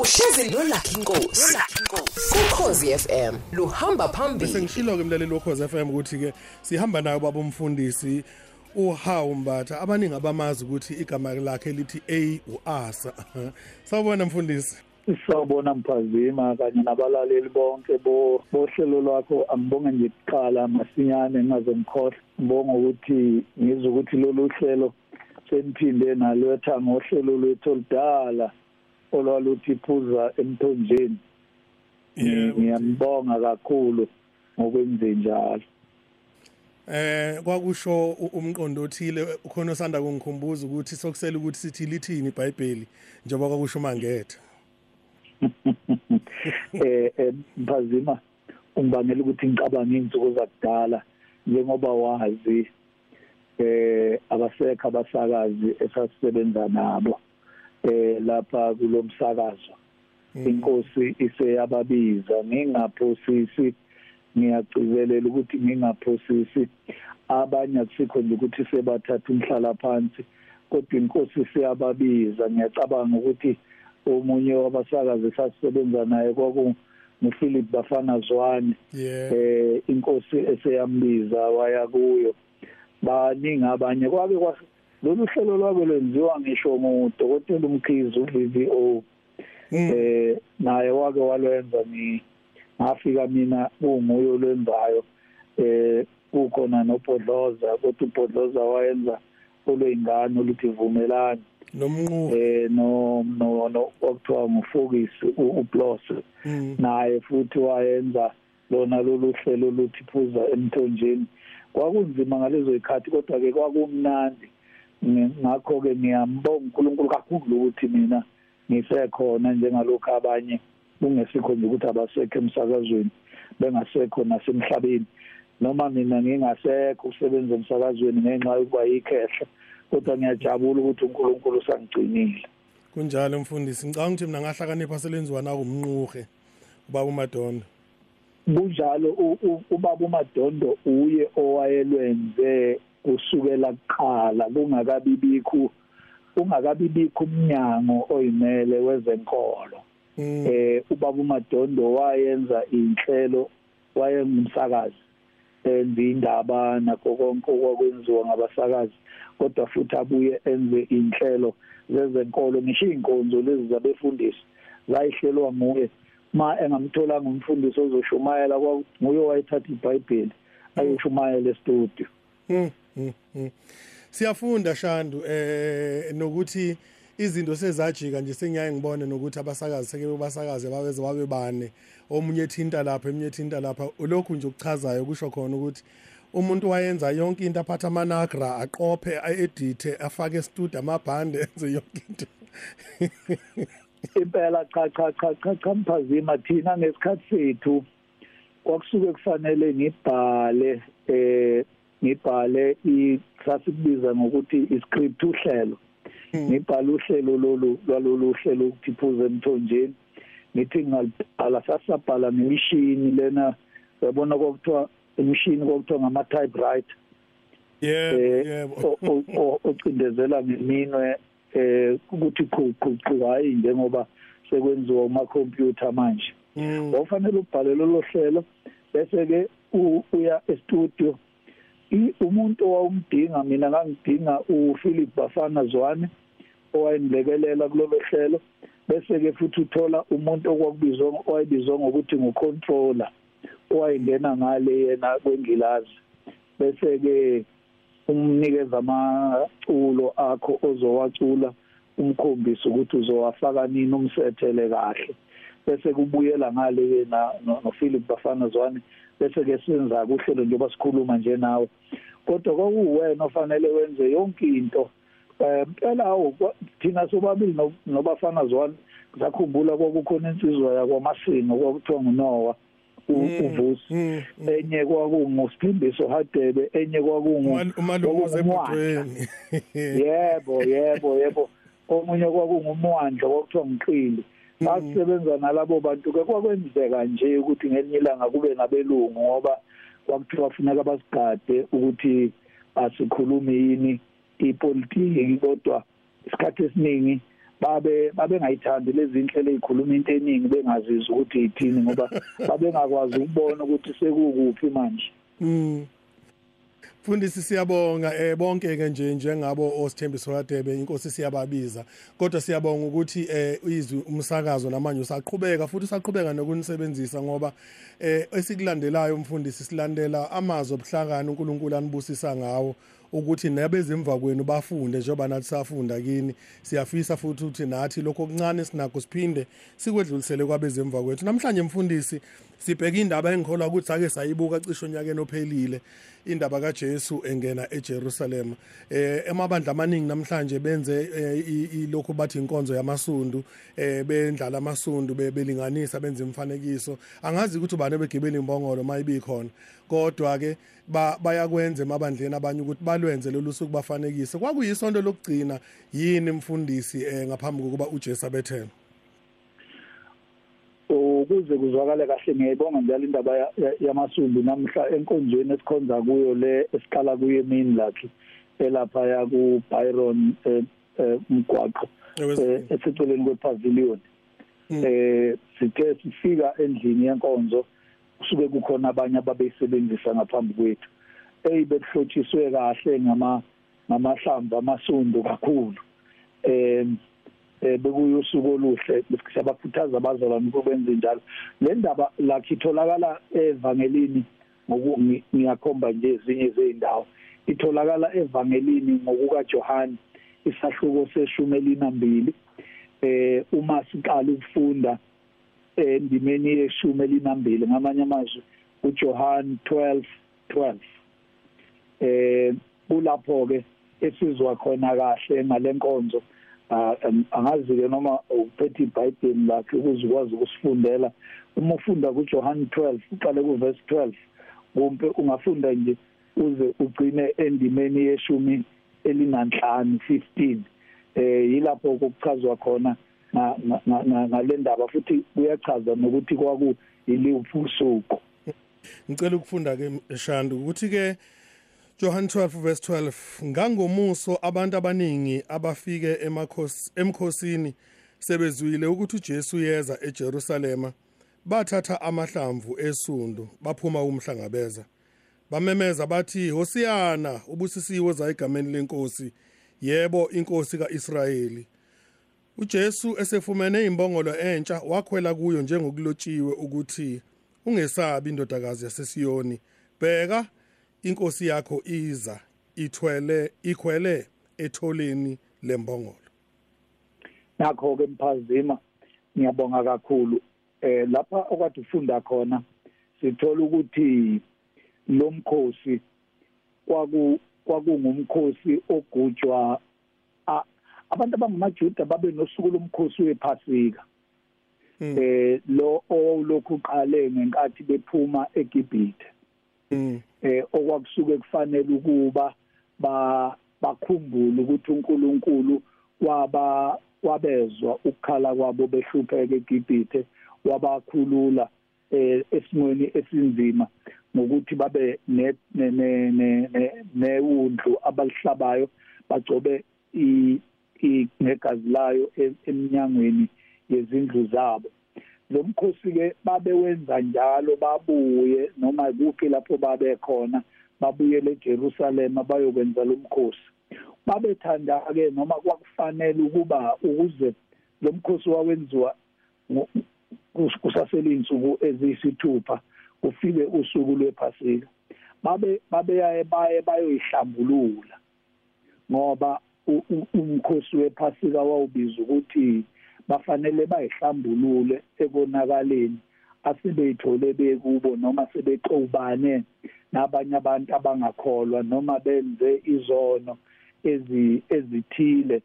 uhlezi nolakhi inkosi. Ukhozi FM luhamba bese phambili. Ngishilo ke mlaleli wokhoze FM ukuthi ke sihamba nayo baba umfundisi uhawu mbatha. Abaningi abamazi ukuthi igama lakhe lithi A uAsa sawubona mfundisi. Sawubona Mphazima kanye nabalaleli bonke bo bohlelo lwakho. Angibonge nje kuqala masinyane ngaze ngikhohle ngibonga ukuthi ngizwe ukuthi lolu hlelo seniphinde naletha ngohlelo lwethu oludala. Olwaluthi phuza emthonjeni ngiyambonga kakhulu ngokwenze njalo. Eh kwakusho umqondo othile khona osanda kungikhumbuza ukuthi sokusela ukuthi sithi lithini iBhayibheli njengoba kwakusho mangethe eh eh, mphazima ungibangela ukuthi ngicabange insuku zakudala njengoba wazi eh abasekho abasakazi esasisebenza nabo. Eh lapha kulomsakazo. Inkosi iseyababiza ngingaphosisi ngiyagcizelela ukuthi ngingaphosisi. Abanye akusikho nje ukuthi sebathatha umhlala phansi kodwa inkosi siyababiza ngiyacabanga ukuthi omunye wabasakazi esasisebenza naye kwaku nguPhilip Bafana Zwane. Eh inkosi eseyambiza waya kuyo. Baningi abanye kwabe kwa lolu hlelo lwabo lwenziwa ngisho ngudokotela umkhizi uVVO Mm. eh naye wake walwenza ni ngafika mina kunguye olwenzayo. Eh kukhona nobhodloza kodwa ubhodloza wayenza olwengane oluthi vumelani. Nomnqu eh no no no okuthiwa ngufocus uplos Mm. naye futhi wayenza lona lolu hlelo oluthi phuza emthonjeni. Kwakunzima ngalezo ikhathi kodwa ke kwakumnandi. Nge- ngakho ke ngiyambonga uNkulunkulu kakhulu ukuthi mina ngisekhona njengalokho abanye. Kungesikho nje ukuthi abasekho emsakazweni bengasekho nasemhlabeni. Noma mina ngingasekho usebenza emsakazweni ngenxa yokuba yikhehla kodwa ngiyajabula ukuthi uNkulunkulu usangigcinile. Kunjalo mfundisi. Ngicabanga ukuthi mina ngahlakanipha selenziwa na umnquhe ubaba uMadondo? Kunjalo ubaba uMadondo uye owayelwenze kusukela kuqala kungakabibikho ungakabibikho umnyango oyimele wezenkolo Mm. eh ubaba uMadondo wayenza inhlelo wayengumsakazi enza indaba nakho konke okwakwenziwa ngabasakazi kodwa futhi abuye enze inhlelo zezenkolo ngisho inkonzo lezi zabefundisi zayihlelwa nguye ma engamtholanga umfundisi ozoshumayela nguye wayethatha iBhayibheli estudio Mm, mm, mm. Siyafunda Shandu eh nokuthi izinto sezajika nje sengiyaye ngibone nokuthi abasakazi seke basakaze babeze babe bane omunye ethinta lapha eminye ethinta lapha. Lokhu nje ukuchazayo kusho khona ukuthi umuntu wayenza yonke into aphatha amanagra aqophe aedite afake studio amabhande enze yonke into. Impela cha cha cha cha cha mphazima thina ngesikhathi sethu. Kwakusuke kufanele ngibhale eh ngibhale isasikubiza ngokuthi iscript uhlelo. Ngibhala uhlelo lolu lwalolu hlelo ukuthi phuze emthonjeni. Ngithi ngalibhala sasabhala nemishini lena yabona kwakuthiwa imishini kwakuthiwa ngama typewriter yebo eh yebo o- o- o- ocindezela ngeminwe eh ukuthi qhu qhu qhu hayi njengoba sekwenziwa uma computer manje. Mm, wafanele ubhale lolo hlelo bese ke u- uya e-studio I- umuntu owawumdinga mina ngangidinga uPhilip Bafana Zwane owayengilekelela kulolo hlelo. Bese ke futhi uthola umuntu okwakubizwa owayebizwa ngokuthi ngu-controller owayengena ngale yena kwengilazi. Bese ke umnikeza amaculo akho ozowacula umkhombisa ukuthi uzowafaka nini umsethele kahle. Bese kubuyela ngale ke na no no Philip Bafana Zwane bese ke senza kuhlelo njengoba sikhuluma nje nawe. Kodwa kwakuwena ofanele wenze yonke into. Eh phela awu thina sobabili no- nobafana Zwane sakhumbula kwakukhona insizwa yakwamasini okwakuthiwa nguNoah u- uvusi. mm, enye kwakunguSiphindiso Hadebe enye kwakungu Umal- umalumuze kwakunguMwandla. ebhodweni yebo yebo yebo. Omunye kwakungumwandla kwakuthiwa ngiqili basebenza nalabo bantu ke kwakwenzeka nje ukuthi ngelinye ilanga kube ngabelungu ngoba kwakuthiwa funeka basigade ukuthi asikhulumi yini ipolitiki kodwa isikhathi esiningi babe babengayithandi lezi inhlelo ezikhuluma into eningi bengazizwa ukuthi yithini ngoba babengakwazi ukubona ukuthi sekukuphi manje. Mm. Mfundisi siyabonga eh bonke ke nje njengabo osithembiso kaDebe inkosi siyababiza. Kodwa siyabonga ukuthi eh izwi umsakazo namanje usaqhubeka futhi usaqhubeka nokunisebenzisa ngoba eh esikulandelayo mfundisi silandela amazwi obuhlakani uNkulunkulu anibusisa ngawo. Ukuthi nabezimva kwenu bafunde njengoba nathi safunda kini. Siyafisa futhi ukuthi nathi lokho okuncane sinakho siphinde sikwedlulisele kwabezimva kwethu. Namhlanje mfundisi sibheka indaba engikholwa ukuthi sake sayibuka cisho onyakeni ophelile. Indaba kaJesu engena eJerusalem. Eh emabandla amaningi namhlanje benze eh, lokho bathi inkonzo yamasundu eh bendlala amasundu belinganisa benze imfanekiso angazi ukuthi ubani begibela imbongolo mayibikhona kodwa ke bayakwenza emabandleni abanye ukuthi balwenze lolu suku bafanekise. Kwakuyisonto lokugcina yini mfundisi eh ngaphambi kokuba uJesu abethele ukuze kuzwakale kahle ngiyayibonga njalo indaba yamasumbu namhla enkonzweni esikhonza kuyo le esiqala kuyo emini lakhe elapha ya ku Byron eh, eh, eh, eseceleni kwepavilion. Hmm. eh sithe sifika endlini yenkonzo kusuke kukhona abanye ababeyisebenzisa ngaphambi kwethu. Eyibekuhlotshiswe kahle ngama ngamahlamvu amasundu kakhulu. Eh eh bekuyusuku oluhle siyabakhuthaza abazalwane ukwenza njalo. Le ndaba lakhe itholakala evangelini ngiyakhomba nje ezinye zezindawo itholakala evangelini ngokuka John isahluko seshumi elinambili. Eh uma siqala ukufunda endimeni yeshumi elinambili ngamanye amazwi uJohn 12:12 eh kulapho ke esizwa khona kahle ngalenkonzo angazi ke noma uphethe iBhayibheli lakhe ukuze ukwazi ukusifundela. Uma ufunda kuJohn 12 uqale kuverse 12 kumbe ungafunda nje uze ugcine endimeni yeshumi elinanhlanu 15 eh yilapho ukuchazwa khona ngalendaba futhi kuyachaza nokuthi kwaku iliphi usuku. Ngicela ukufunda ke Shandu ukuthi ke Johann 12 verse 12 ngangomuso abantu abaningi abafike emakhosi emkhosini sebezwile ukuthi uJesu yeza eJerusalema bathatha amahlamvu esundu baphuma umhlangabeza bamemeza bathi hosiyana ubusisiwe za egameni lenkosi yebo inkosi kaIsrayeli. uJesu esefumene imbongolo entsha wakhwela kuyo njengokulotshiwe ukuthi ungesabi indodakazi yaseSiyoni bheka inkosi yakho iza ithwele ikhwele etholeni lembongolo nakho ke mphazima ngiyabonga kakhulu. Eh lapha okade ufunda khona sithola ukuthi lo mkhosi kwaku kwakungumkhosi ogujwa abantu abangamajuda babe nosuku lomkhosi wephasika hmm. eh lo owulokhu uqale ngenkathi bephuma eGibhithe Mm. eh okwakusuke kufanele ukuba ba bakhumbule ukuthi uNkulunkulu waba wabezwa ukukhala kwabo behlupheka eGibhithe wabakhulula eh esimweni esinzima ngokuthi babe ne newundlu abalihlabayo bagcobe negazi layo eminyangweni yezindlu zabo. Lo mkhosi ke babewenza njalo babuye noma kuphi lapho babe khona babuyele eJerusalem bayokwenza lo mkhosi. Babethanda ke noma kwakufanele ukuba ukuze lo mkhosi wawenziwa kusaselinsuku eziyisithupha kufike usuku lwephasika. Babe babeyaye baye bayoyihlambulula ngoba umkhosi wephasika wawubiza ukuthi bafanele bayihlambulule ekonakaleni asebeyithole bekubo noma sebexubane nabanye abantu abangakholwa noma benze izono ezithile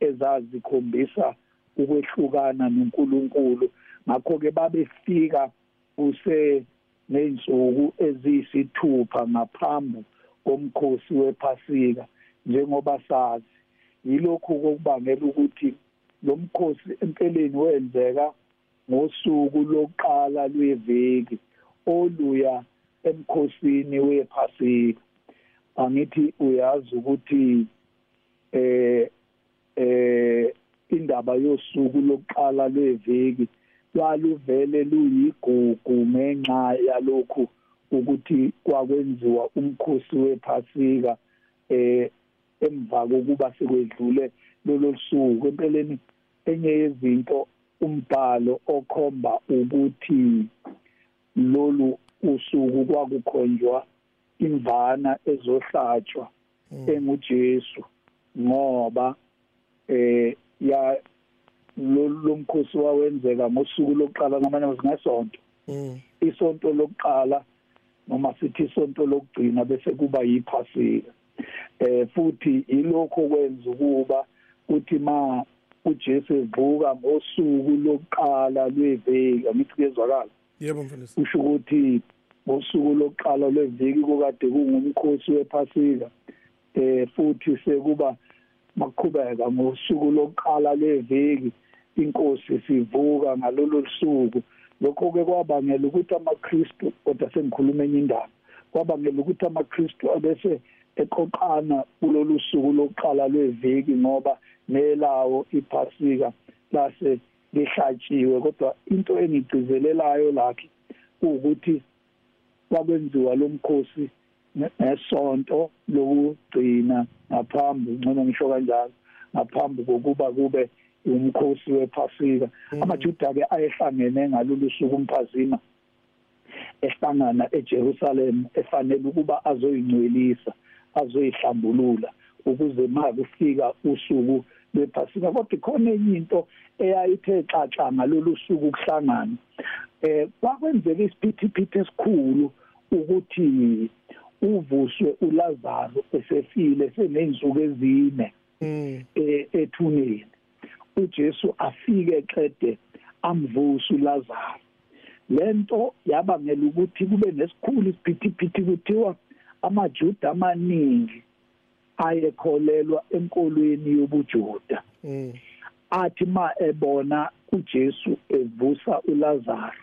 ezazikhombisa ukwehlukana noNkulunkulu. Ngakho ke babefika kuse nezinsuku eziyisithupha ngaphambi komkhosi wephasika. Njengoba sazi. Yilokhu kokubangela ukuthi lo mkhosi empeleni wenzeka ngosuku lokuqala lweveki oluya emkhosini wephasika. Angithi uyazi ukuthi eh eh indaba yosuku lokuqala lweveki lwaluvele luyigugu ngenxa yalokhu ukuthi kwakwenziwa umkhosi wephasika eh emva kokuba sekwedlule lolo suku empeleni enye yezinto umbhalo okhomba ukuthi lolu usuku kwakukhonjwa imvana ezohlatshwa enguJesu ngoba eh ya lomkhosi wawenzeka ngosuku lokuqala ngamanye amazwi ngesonto isonto lokuqala noma sithi isonto lokugcina bese kuba yiphasika. Eh futhi ilokho kwenza ukuba uthi ma uJesu evuka ngosuku lokuqala lweveki angithi kuyezwakala? Yebo mfundisi. Usho ukuthi ngosuku lokuqala lweviki kokade kungumkhosi wephasika eh futhi sekuba maqhubeka ngosuku lokuqala leviki inkosi sivuka ngalolu suku. Lokho ke kwabangela ukuthi amaKristu kodwa sengikhuluma enye indaba kwabangela ukuthi amaKristu abese eqoqana kulolu suku lokuqala lweviki ngoba nelawo iphasika lase lihlatshiwe. Kodwa into engigcizelelayo lakhe ukuthi kwakwenziwa lomkhosi nesonto lokugcina ngaphambi ngcono ngisho kanjalo ngaphambi kokuba kube umkhosi wephasika. Amajuda ke ayehlangene ngalolu suku umphazima ehlangana eJerusalem efanele ukuba azoyingcwelisa azoyihlambulula ukuze ma kufika usuku lwephasika kodwa khona enye into eyayithe xaxa ngalolu suku kuhlangana. Eh kwakwenzeka isiphithiphithi esikhulu ukuthi uvuswe uLazaro esefile senenzuku ezine ethuneni. uJesu afike qede amvusa uLazaro. Lento yabangela ukuthi kube nesikhulu isiphithiphithi kuthiwa amaJuda amaningi ayekholelwa enkolweni yobuJuda. Athi ma ebona uJesu evusa uLazaro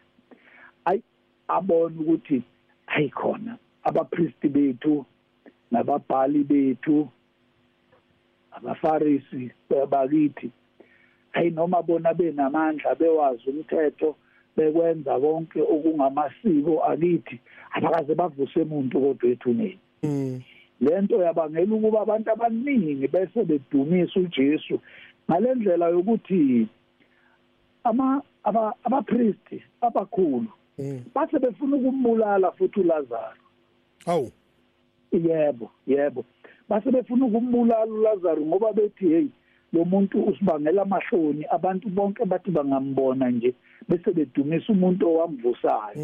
ay abona ukuthi ayikhona abapristi bethu nababhali bethu abafarisi bakithi hayi noma bona benamandla bewazi umthetho bekwenza konke okungamasiko akithi abakaze bavuse umuntu kodwa ethuneni lento yabangela ukuba abantu abaningi bese bedumisa uJesu ngalendlela yokuthi ama abapriesti abakhulu base befuna ukumbulala futhi uLazaro. Awu. Yebo yebo. Base befuna ukumbulala uLazaro ngoba bethi hey lo muntu usibangela amahloni abantu bonke bathi bangambona nje bese bedumisa umuntu owamvusayo.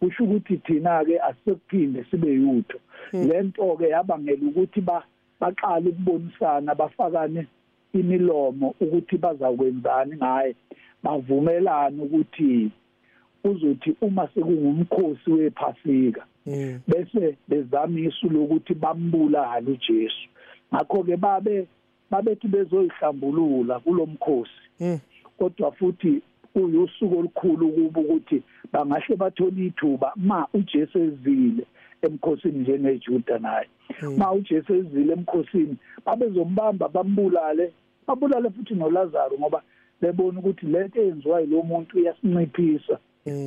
Kusho ukuthi thina ke asikuphinde sibe yutho. Lento ke yabangela ukuthi ba baqala ukubonisana bafakane imilomo ukuthi bazakwenzani ngaye. Bavumelana ukuthi uzothi uma sekungumkhosi wephasika bese bezamisa lokuthi bambulala uJesu. Ngakho ke babe babethi bezoyihlambulula kulomkhosi kodwa futhi uyusuku olukhulu kubo ukuthi bangahle bathola ithuba ma uJesu ezile emkhosini njengeJuda naye. Ma uJesu ezile emkhosini babezombamba bambulale babulale futhi noLazaro ngoba bebona ukuthi lento eyenziwa yilo muntu iyasinciphisa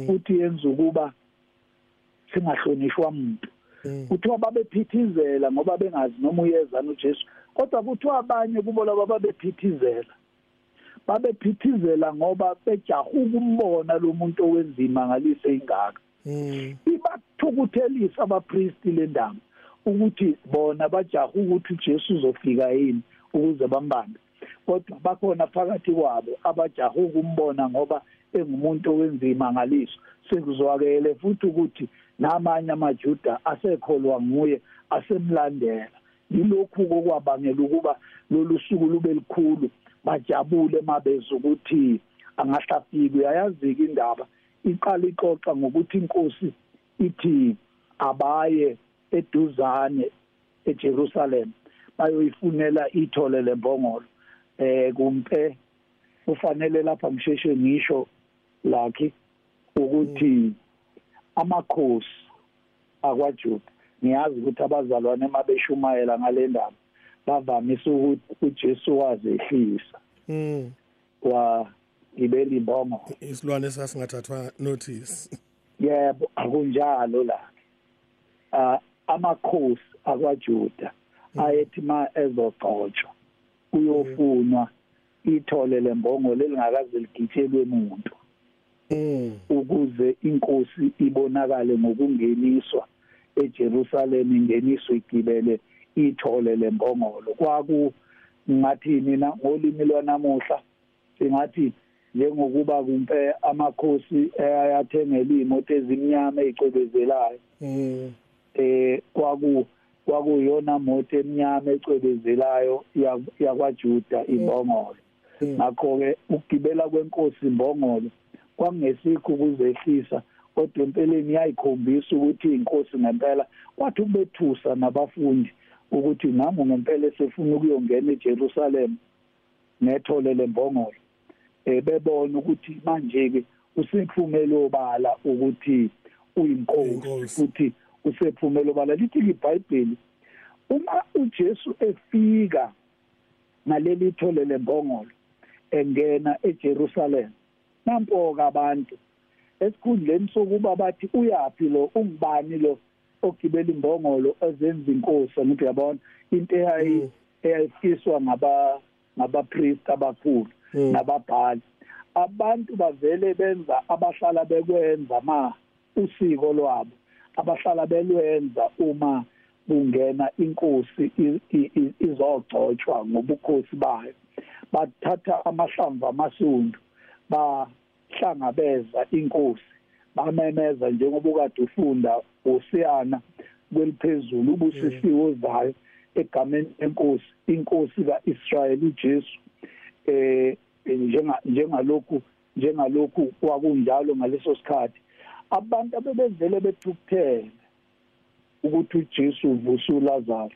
futhi yenza ukuba singahlonishwa umuntu kuthiwa babephithizela ngoba bengazi noma uyezana uJesu kodwa kuthiwa abanye kubo laba babephithizela. Babephithizela ngoba bejaha ukumbona lo muntu owenzima ngalise ingaka. Ibathukuthelisa abapriesti lendaba ukuthi bona bajaha ukuthi uJesu uzofika yini ukuze bambambe. Kodwa bakhona phakathi kwabo abajaha ukumbona ngoba engumuntu owenzima ngaliso. Sekuzwakele futhi ukuthi namanye amaJuda asekholwa nguye asemlandela. Yilokhu kokwabangela ukuba lolu suku lube likhulu bajabule mabeza ukuthi angahlafiki. Uyayazi-ke indaba iqala ixoxa ngokuthi inkosi ithi abaye eduzane eJerusalem bayoyifunela ithole lembongolo eh kumpe kufanele lapha ngisheshe ngisho lakhe ukuthi amakhosi akwaJuda ngiyazi ukuthi abazalwane mabeshumayela ngale ndaba bavamise ukuthi uJesu wazehlisa. Wagibela imbongo. Isilwane esasingathathwa notice yebo akunjalo la ah amakhosi akwaJuda ayethi ma ezogcotshwa uyofunwa ithole lembongo lelingakaze ligitshelwe umuntu ukuze inkosi ibonakale ngokungeniswa eJerusalem ingeniswe igibele ithole lembongolo kwaku ngathi mina ngolimi lwanamuhla singathi njengokuba kumpe amakhosi ayathengela imoto ezimnyama ezicwebezelayo mm. Eh kwaku kwakuyona moto emnyama ecwebezelayo yakwaJuda imbongolo. Ngakho ke ukugibela kwenkosi imbongolo kwangesikho ukuzehlisa kodwa empeleni yayikhombisa ukuthi inkosi ngempela kwathi ubethusa nabafundi ukuthi nami ngempela esefuna ukuyongena eJerusalem nethole lembongolo eh bebona ukuthi manje ke usephumele obala ukuthi uyinkosi futhi usephumele obala. Lithi iBhayibheli uma uJesu efika ngaleli thole lembongolo engena eJerusalem nampoka abantu. Esikhundleni sokuba bathi uyapi lo ungubani lo ogibela imbongolo ezenza inkosi? Ngithi yabona into eyayi eyayifiswa ngaba ngabapriest abakhulu Mm. nababhali. Abantu bavele benza abahlala bekwenza ma usiko lwabo. Abahlala belwenza uma kungena inkosi i- i- i- izogcotshwa ngobukhosi bayo. Bathatha amahlamvu amasundu bahlangabeza inkosi bamemeza njengoba ukade ufunda usiyana kweliphezulu ubusisiwe zayo egameni lenkosi inkosi kaIsrayeli uJesu eh njenga njengalokhu njengalokhu kwakunjalo ngaleso sikhathi. Abantu abebezele bethukuthele ukuthi uJesu uvusa uLazaro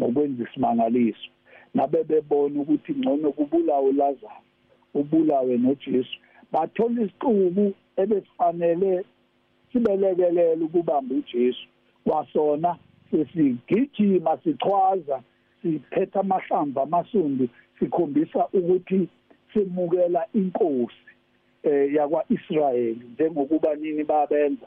ngokwenza isimangaliso nabe bebona ukuthi ngcono kubulawe uLazaro. Ubulawe noJesu. Bathola isiqubu ebesifanele sibelekelela ukubamba uJesu. Kwasona sesigijima sichwaza siphethe amahlamvu amasundu sikhombisa ukuthi semukela inkosi eh yakwaIsrayeli njengokuba nini babenza.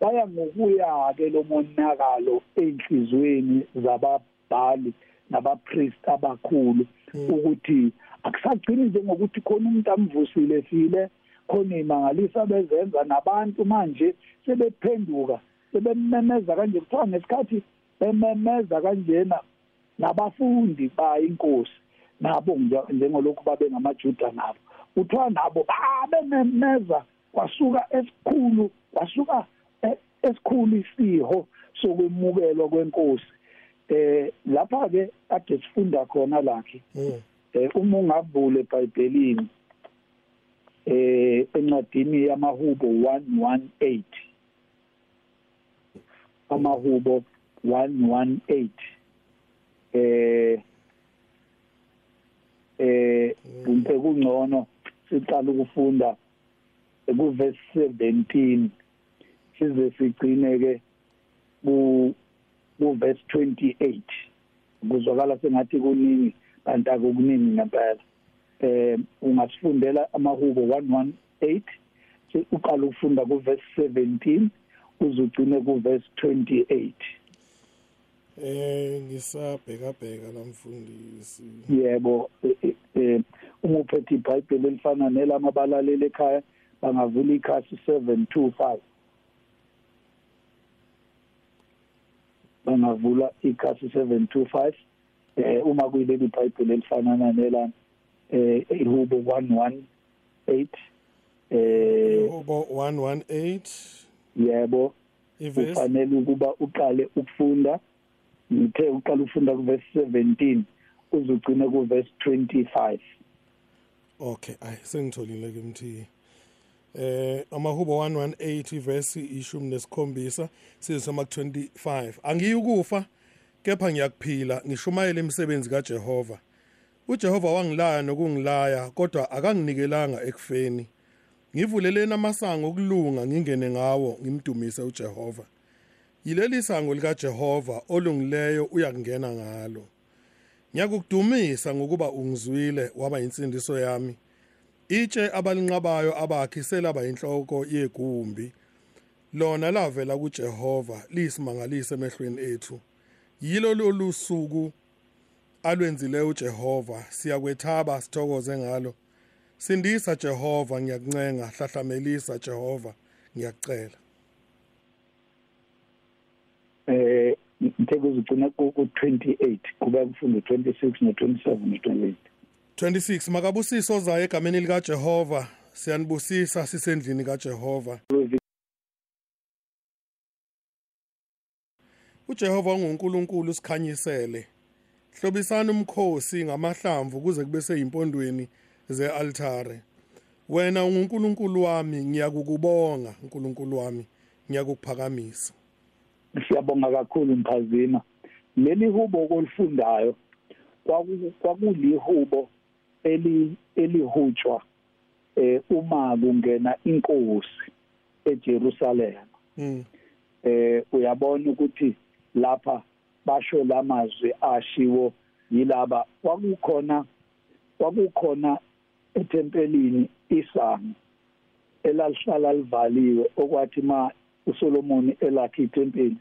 Baya ngokuya ke lo monakalo enhlizweni zababhali nabapriest abakhulu ukuthi akusagcini njengokuthi khona umuntu amvusile file khona imangalisa bezenza nabantu manje sebephenduka sebememeza kanje kuthiwa ngesikhathi bememeza kanjena nabafundi bayinkosi nabo nje- njengolokhu babe ngamajuda nabo. Kuthiwa nabo babememeza kwasuka esikhulu kwasuka eh, esikhulu isiho sokwemukelwa kwenkosi. Eh lapha ke ade sifunda khona lakhe. Mm eh uma ungavula eBhayibhelini eh encwadini yamahubo 118 amahubo 118 eh eh kumpe kungcono siqala ukufunda kuverse 17 size sigcine ke ku kuverse 28 kuzwakala sengathi kuningi. Kanti akukuningi ngempela. Eh ungasifundela amahubo 118 si- uqala ukufunda kuverse 17 uzugcine kuverse 28 eh ngisabheka bheka lamfundisi yebo eh, eh, eh, uma uphethe iBhayibheli elifana nelama abalaleli ekhaya bangavula ikhasi 725 bangavula ikhasi 725 eh uma kuyileli iBhayibheli elifanana nelana eh ihubo 118 eh ubo 118 yebo ivesi kufanele ukuba uqale ukufunda ngithe uqala ukufunda kuverse 17 uzugcine kuverse 25 okay ayi sengitholile ke mthi. Eh amahubo 118 ivesi ishumi nesikhombisa sizoma ku25 angiyukufa kepha ngiyakuphila ngishumayela imisebenzi kaJehova. uJehova wangilaya nokungilaya kodwa akanginikelanga ekufeni. Ngivuleleni amasango okulunga ngingene ngawo ngimdumise uJehova. Yileli sango likaJehova olungileyo uyakungena ngalo. Ngiyakudumisa ngokuba ungizwile waba insindiso yami. Itshe abalinqabayo abakhe selaba inhloko yegumbi. Lona lavela kuJehova lisimangalise emehlweni ethu. Yilo lolusuku alwenzile uJehova siyakwethaba sithokoze ngalo. Sindisa Jehova ngiyakuncenga. Hlahlamelisa Jehova ngiyakucela eh ngithe kuzigcina ku 28 kuba kufunde 26 no 27 no 28 26 makabusiso ozayo egameni likaJehova. Siyanibusisa sisendlini kaJehova. uJehova unguNkulunkulu sikhanyisele hlobisana umkhosi ngamahlamvu kuze kube seyimpondweni zealtare wena unguNkulunkulu wami ngiyakukubonga uNkulunkulu wami ngiyakuphakamisa. Siyabonga kakhulu mphazima. Leli hubo okolifundayo kwakulihubo eli elihutshwa eh uma kungena inkosi eJerusalem. Mm. eh uyabona ukuthi lapha basho lamazwi ashiwo yilaba kwakukhona kwakukhona etempelini isango elalihlala livaliwe okwathi ma uSolomon elakha itempeli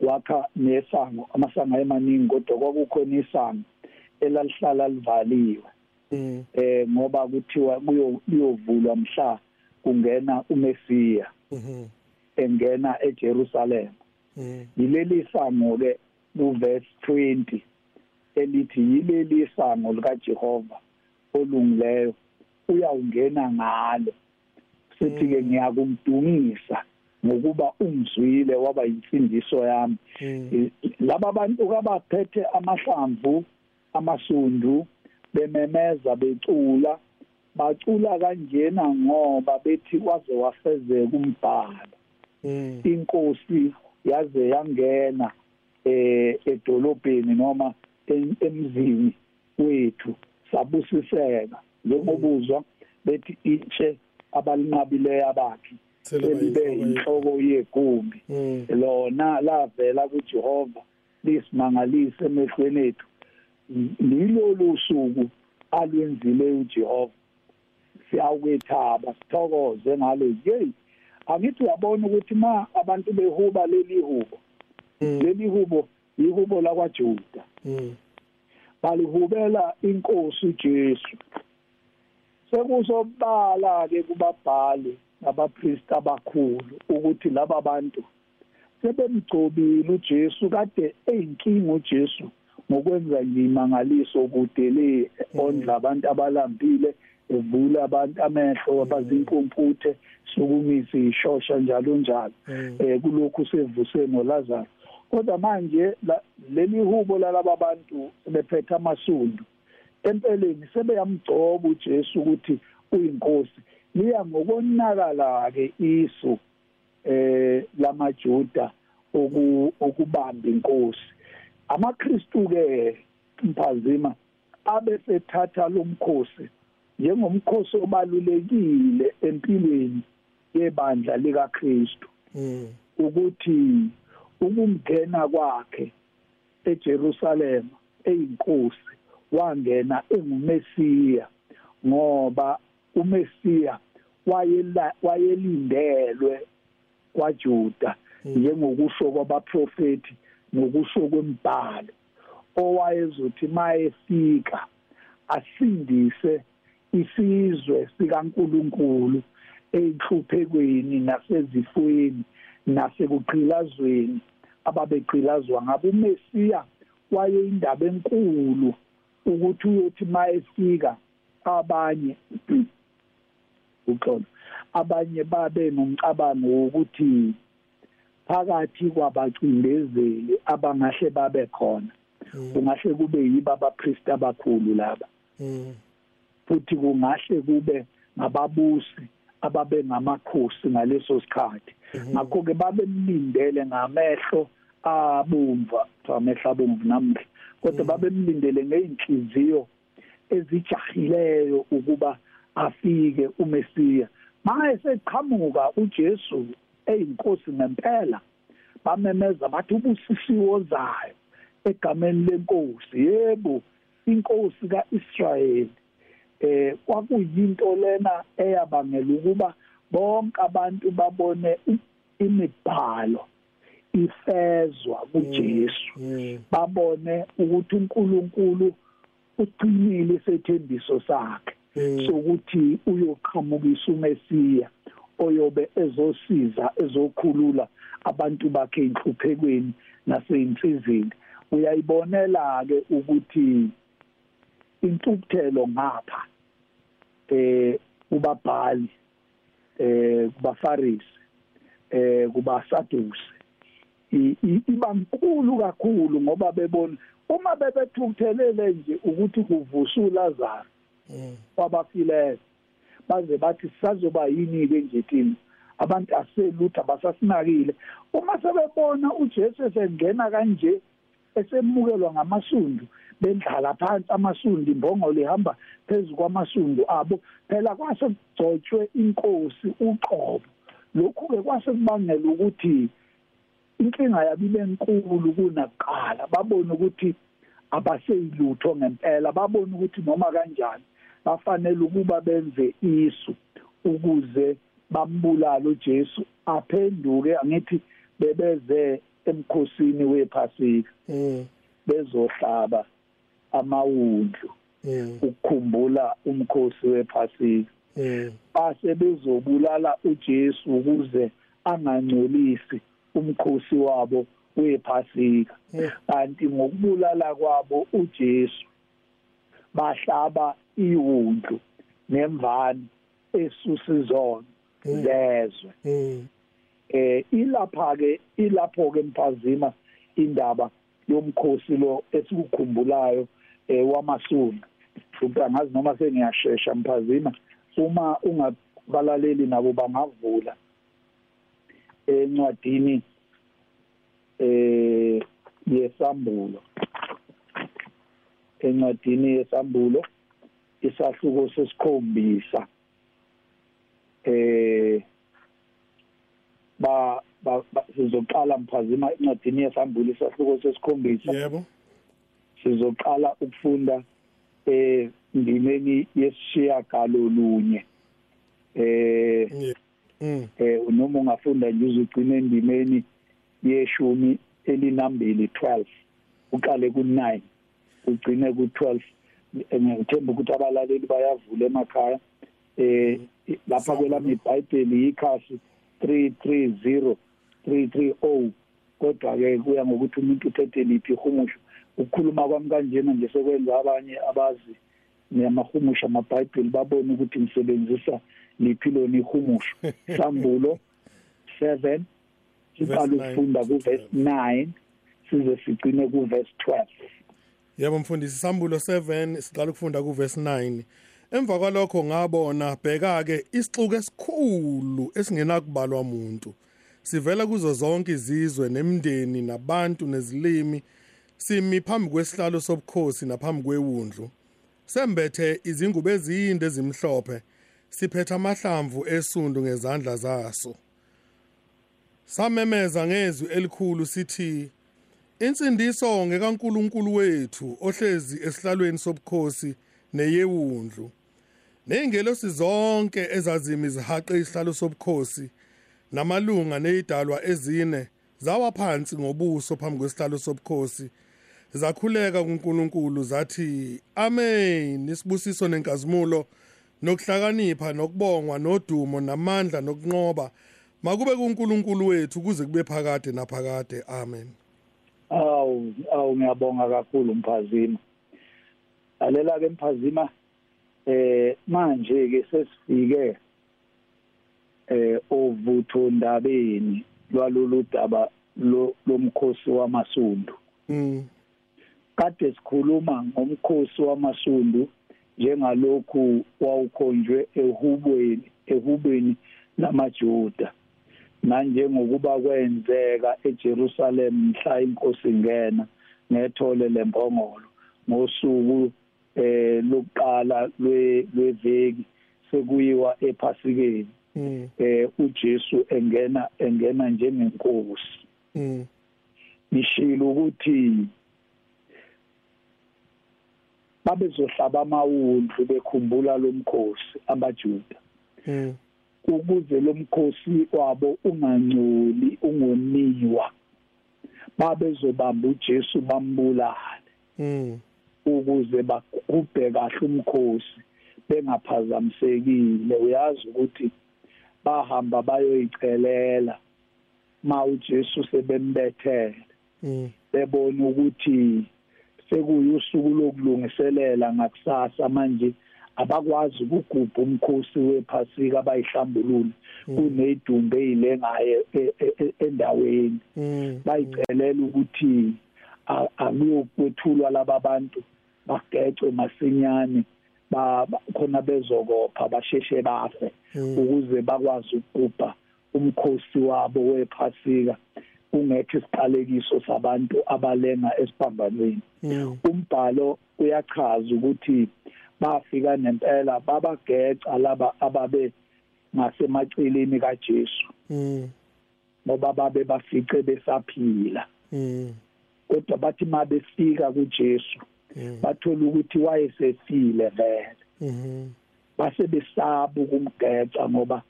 wakha nesango amasango ayemaningi kodwa kwakukhona isango elalihlala livaliwe Mm. eh ngoba kuthiwa kuyovulwa mhla kungena uMesiya Mhm. engena eJerusalem. Yileli sango ke kuverse 20 elithi yileli sango lika Jehova olungileyo uyawungena ngalo. Sithi ke ngiyakumdumisa ngokuba ungizwile waba insindiso yami. Mm. laba bantu kabaphethe amahlamvu amasundu bememeza becula bacula kanjena ngoba bethi kwaze wafezeka umbhalo. Inkosi yaze yangena eh edolobheni noma em- emzini wethu sabusiseka. Njengobuzwa bethi itshe abalinqabileyo abakhe selibe inhloko yegumbi. Mm. lona lavela kuJehova lisimangalise emehlweni ethu. Lilo lusuku alwenzile uJehova. Siyakwethaba sithokoze ngalo hey angithi uyabona ukuthi ma abantu behuba leli hubo Mm. leli hubo yihubo lakwaJuda Mm. balihubela inkosi uJesu sekusobala ke kubabhali nabapriest abakhulu ukuthi laba bantu sebemgcobile uJesu kade eyinkinga uJesu ngokwenza ngimangaliso kude le ondla abantu abalambile evula abantu amehlo abazinkumphuthe sukumisa ishosha njalo njalo. Mm. eh kulokhu sevuse noLazarus kodwa manje leli hubo lalaba bantu sebephethe amasundu. Empeleni sebeyamgcoba uJesu ukuthi uyinkosi. Liya ngokonakala ke isu eh lamaJuda oku okubamba inkosi. amaKristu ke mphazima abesethatha lomkhosi njengomkhosi obalulekile empilweni yebandla likaKristu Mm. ukuthi ukungena kwakhe eJerusalem eyinkosi wangena engumesiya ngoba umesiya wayelindelwe kwaJuda njengokusho kwabaprofeti nokusho kwembhalo owayezothi mayefika asindise isizwe sikaNkuluNkulu enhluphekweni nasezifweni nasekugqilazweni ababegqilazwa ngabo. uMesiya wayeyindaba enkulu ukuthi uyothi mayefika abanye uxolo abanye babe nomcabango wokuthi phakathi kwabacindezeli abangahle babe khona kungahle kube yibo abapriest abakhulu laba. Mm. Futhi kungahle kube ngababusi ababe ngamakhosi ngaleso sikhathi. Ngakho ke babemlindele ngamehlo abomva amehlo abomvu namhla. Kodwa babemlindele ngeinhliziyo ezijahileyo ukuba afike uMesiya. Manje seqhamuka uJesu eyinkosi ngempela bamemeza bathi ubusisiwe ozayo egameni lenkosi. Yebo inkosi kaIsrayeli eh kwakuyinto lena eyabangela ukuba bonke abantu babone imibhalo ifezwa kuJesu Mm. babone ukuthi uNkulunkulu uqinile isethembiso sakhe Mm. sokuthi uyoqhamukisa uMesiya oyobe ezosiza ezokhulula abantu bakhe inhluphekweni naseinsizini uyayibonela ke ukuthi intukuthelo ngapha eh kubabhali eh kubafarisi eh kubasadusi. Iba nkulu kakhulu ngoba bebona uma bebethukuthelele nje ukuthi kuvusa uLazaro kwabafileyo baze bathi sazoba yini ke nje thina? Abantu aselutha basasinakile uma sebebona uJesu esengena kanje esemukelwa ngamasundu bendlala phansi amasundi imbongolo ihamba phezulu kwamasundu abo. Phela kwase kugcotshwe inkosi uqobo. Lokhu ke kwase kubangela ukuthi inkinga yabibe enkulu kunakuqala. Babone ukuthi abaseyilutho ngempela babone ukuthi noma kanjani bafanele ukuba benze isu ukuze bambulala uJesu. Aphenduke angithi bebeze emkhosini wephasika. Bezohlaba. Amawundlu ukukhumbula umkhosi wephasika. Base bezobulala uJesu ukuze angangcolisi umkhosi wabo wephasika. Kanti ngokubulala kwabo uJesu bahlaba iwundlu nemvani esusa izono lezwe. Eh. Ilapha ke ilapho ke mphazima indaba yomkhosi lo esikukhumbulayo eh wamasuna futhi angazi noma sengiyashesha mphazima uma ungabalaleli nabo bangavula encwadini eh yesambulo. Encwadini yesambulo isahluko sesikhombisa eh ba sizoqala mphazima encwadini yesambulo isahluko sesikhombisa. Yebo. Sizoqala ukufunda eh ndimeni yesishiya galolunye eh eh noma ungafunda nje uzugcina endimeni yeshumi elinambili 12 uqale ku9 ugcine ku12 ngithemba ukuthi abalaleli bayavula emakhaya. Eh lapha kwelami iBhayibheli ikhasi 330 330 kodwa ke kuya ngokuthi umuntu uthethe liphi ihumusho ukukhuluma kwami kanjena nje sekwenza abanye abazi niyamahumusha amabhayibheli babone ukuthi ngisebenzisa liphi lona ihumusho sambulo 7 siqala ukufunda kuverse 9 size sigcine kuverse 12 yebo mfundisi sambulo 7 siqala ukufunda kuverse 9 emva kwalokho ngabona bheka ke isixuku esikhulu esingenakubalwa umuntu sivela kuzo zonke izizwe nemndeni nabantu nezilimi simi phambi kwesihlalo sobukhosi naphambi kwewundlu. Sembethe izingubo ezinde ezimhlophe siphethe amahlamvu esundu ngezandla zaso. Samemeza ngezwi elikhulu sithi insindiso ngekaNkuluNkulu wethu ohlezi esihlalweni sobukhosi neyewundlu. Neyingelosi zonke ezazimi izihaqe isihlalo sobukhosi namalunga nezidalwa ezine zawa phansi ngobuso phambi kwesihlalo sobukhosi. Zakhuleka kuNkulunkulu zathi amen. Isibusiso nenkazimulo nokuhlakanipha nokubongwa nodumo namandla nokunqoba makube kuNkulunkulu wethu kuze kube phakade naphakade. Amen. Awu awu ngiyabonga kakhulu mphazima. Lalela ke mphazima eh manje ke sesifike eh ovutho ndabeni lwalolu daba lomkhosi wamasundu. Mm. Kade sikhuluma ngomkhosi wamasundu njengalokhu wawukhonjwe ehubweni ehubweni lamajuda. Nanjengokuba kwenzeka eJerusalem mhla inkosi ingena ngethole lembongolo ngosuku eh lokuqala lweveki sekuyiwa ephasikeni. Eh uJesu engena engena njengenkosi. Mm. Nishilo ukuthi babezohlaba amawundlu bekhumbula lomkhosi abajuda Mm. ukuze lomkhosi wabo ungangcoli ungoniwa babezobamba uJesu bambulale Mm. ukuze bagubhe kahle umkhosi bengaphazamisekile uyazi ukuthi bahamba bayoyicelela ma uJesu sebembethele Mm. bebona ukuthi sekuyusuku lokulungiselela ngakusasa manje abakwazi ukugubha umkhosi wephasika abayihlambulule kunedumbe ezilengayo e- e- e- endaweni Mm. bayicelela ukuthi akuyokwethulwa laba bantu bagece masinyane ba ba- khona bezokopha basheshe bafe Mm. ukuze bakwazi ukugubha umkhosi wabo wephasika kungekho isiqalekiso sabantu abalenga esiphambanweni Mm. umbhalo uyachaza ukuthi bafika nempela babageca laba ababe ngasemaceleni kaJesu Mm. ngoba babe bafice besaphila Mm. kodwa bathi mabefika kuJesu Mm. bathola ukuthi wayesefile vele Mhm. base besaba ukumgeca ngoba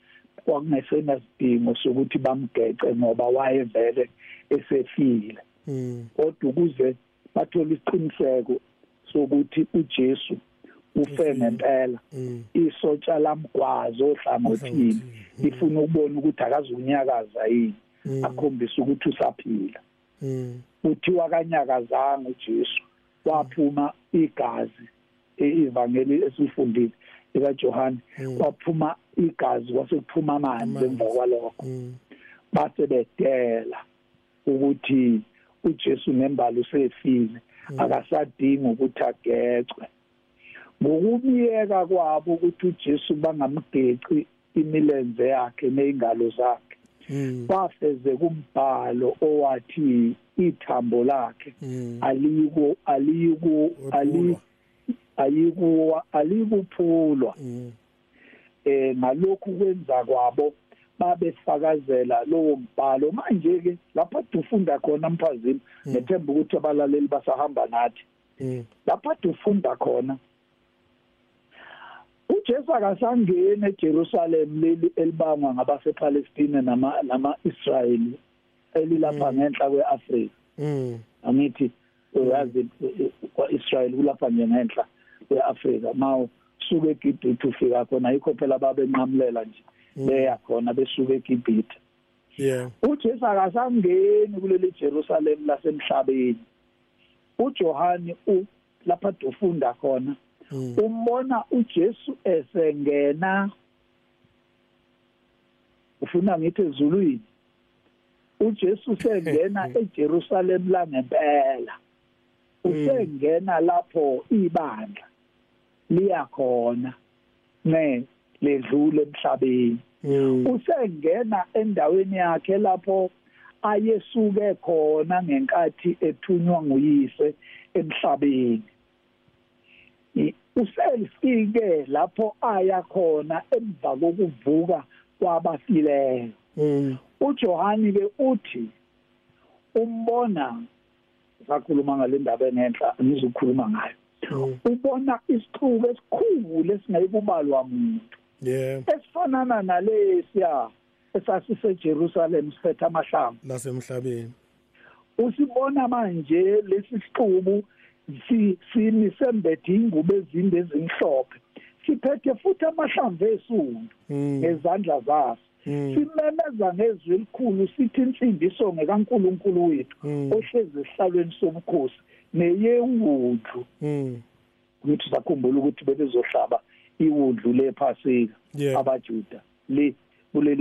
kwakungesenasidingo sokuthi bamgece ngoba wayevele esefile Mm. kodwa ukuze bathole isiqiniseko sokuthi uJesu ufe ngempela Mm. isotsha lamgwazi ohlangothini Ohlangothini. lifuna ukubona ukuthi akazunyakaza yini Mm. akhombisa ukuthi usaphila Mm. uthiwa kanyakazanga uJesu waphuma igazi ivangeli esifundile lika John Mm. kwaphuma igazi kwasekuphuma amanzi emva kwalokho Mm. base bedela ukuthi uJesu nembali usefile akasadingi ukuthi agecwe ngokubiyeka kwabo ukuthi uJesu bangamgeci imilenze yakhe nezingalo zakhe Mm. bafeze kumbhalo owathi ithambo lakhe Mm. aliko aliko ali ayikuwa alikuphulwa Mm. Eh ngalokhu kwenza kwabo babefakazela lowo mbhalo manje ke lapha ufunda khona mphazini ngethemba ukuthi abalaleli basahamba nathi Mm. lapha ufunda khona uJesu akasangena eJerusalem leli elibangwa ngabasePalestine nama nama Israeli elilapha ngenhla kweAfrika Mm. angithi uyazi kwaIsrael kulapha nje ngenhla kweAfrika mawu suke eGibhithe ufika khona yikho phela babenqamulela nje beya khona besuka eGibhithe Yeah. uJesu akasangeni kuleli Jerusalem lasemhlabeni. uJohani u lapha dufunda khona Mm. umbona uJesu esengena. Ufuna ngithi ezulwini? uJesu sengena eJerusalem la ngempela usengena lapho ibandla. Liyakhona ne ledlule emhlabeni Mm. usengena endaweni yakhe lapho ayesuke khona ngenkathi ethunywa nguyise emhlabeni uselifike lapho aya khona emva kokuvuka kwabafileyo Mm. uJohani ke uthi umbona sakhuluma ngale ndaba enenhla ngizokhuluma ngayo. Ubona isixuku esikhulu esingayikubalwa umuntu Yeah. esifanana nalesiya esasise Jerusalem siphethe amahlamvu Lasemhlabeni. usibona manje lesi sixuku si simisembethe ingubo ezinde ezimhlophe siphethe futhi amahlamvu esundu Mm. ngezandla zaso Mm. simemeza ngezwi elikhulu sithi insindiso ngekaNkuluNkulu wethu Mm. ohlezi esihlalweni sobukhosi neyewudlu Mm. ukuthi sakhumbula ukuthi bebezohlaba iwudlu lephasika Yeah. abajuda le kuleli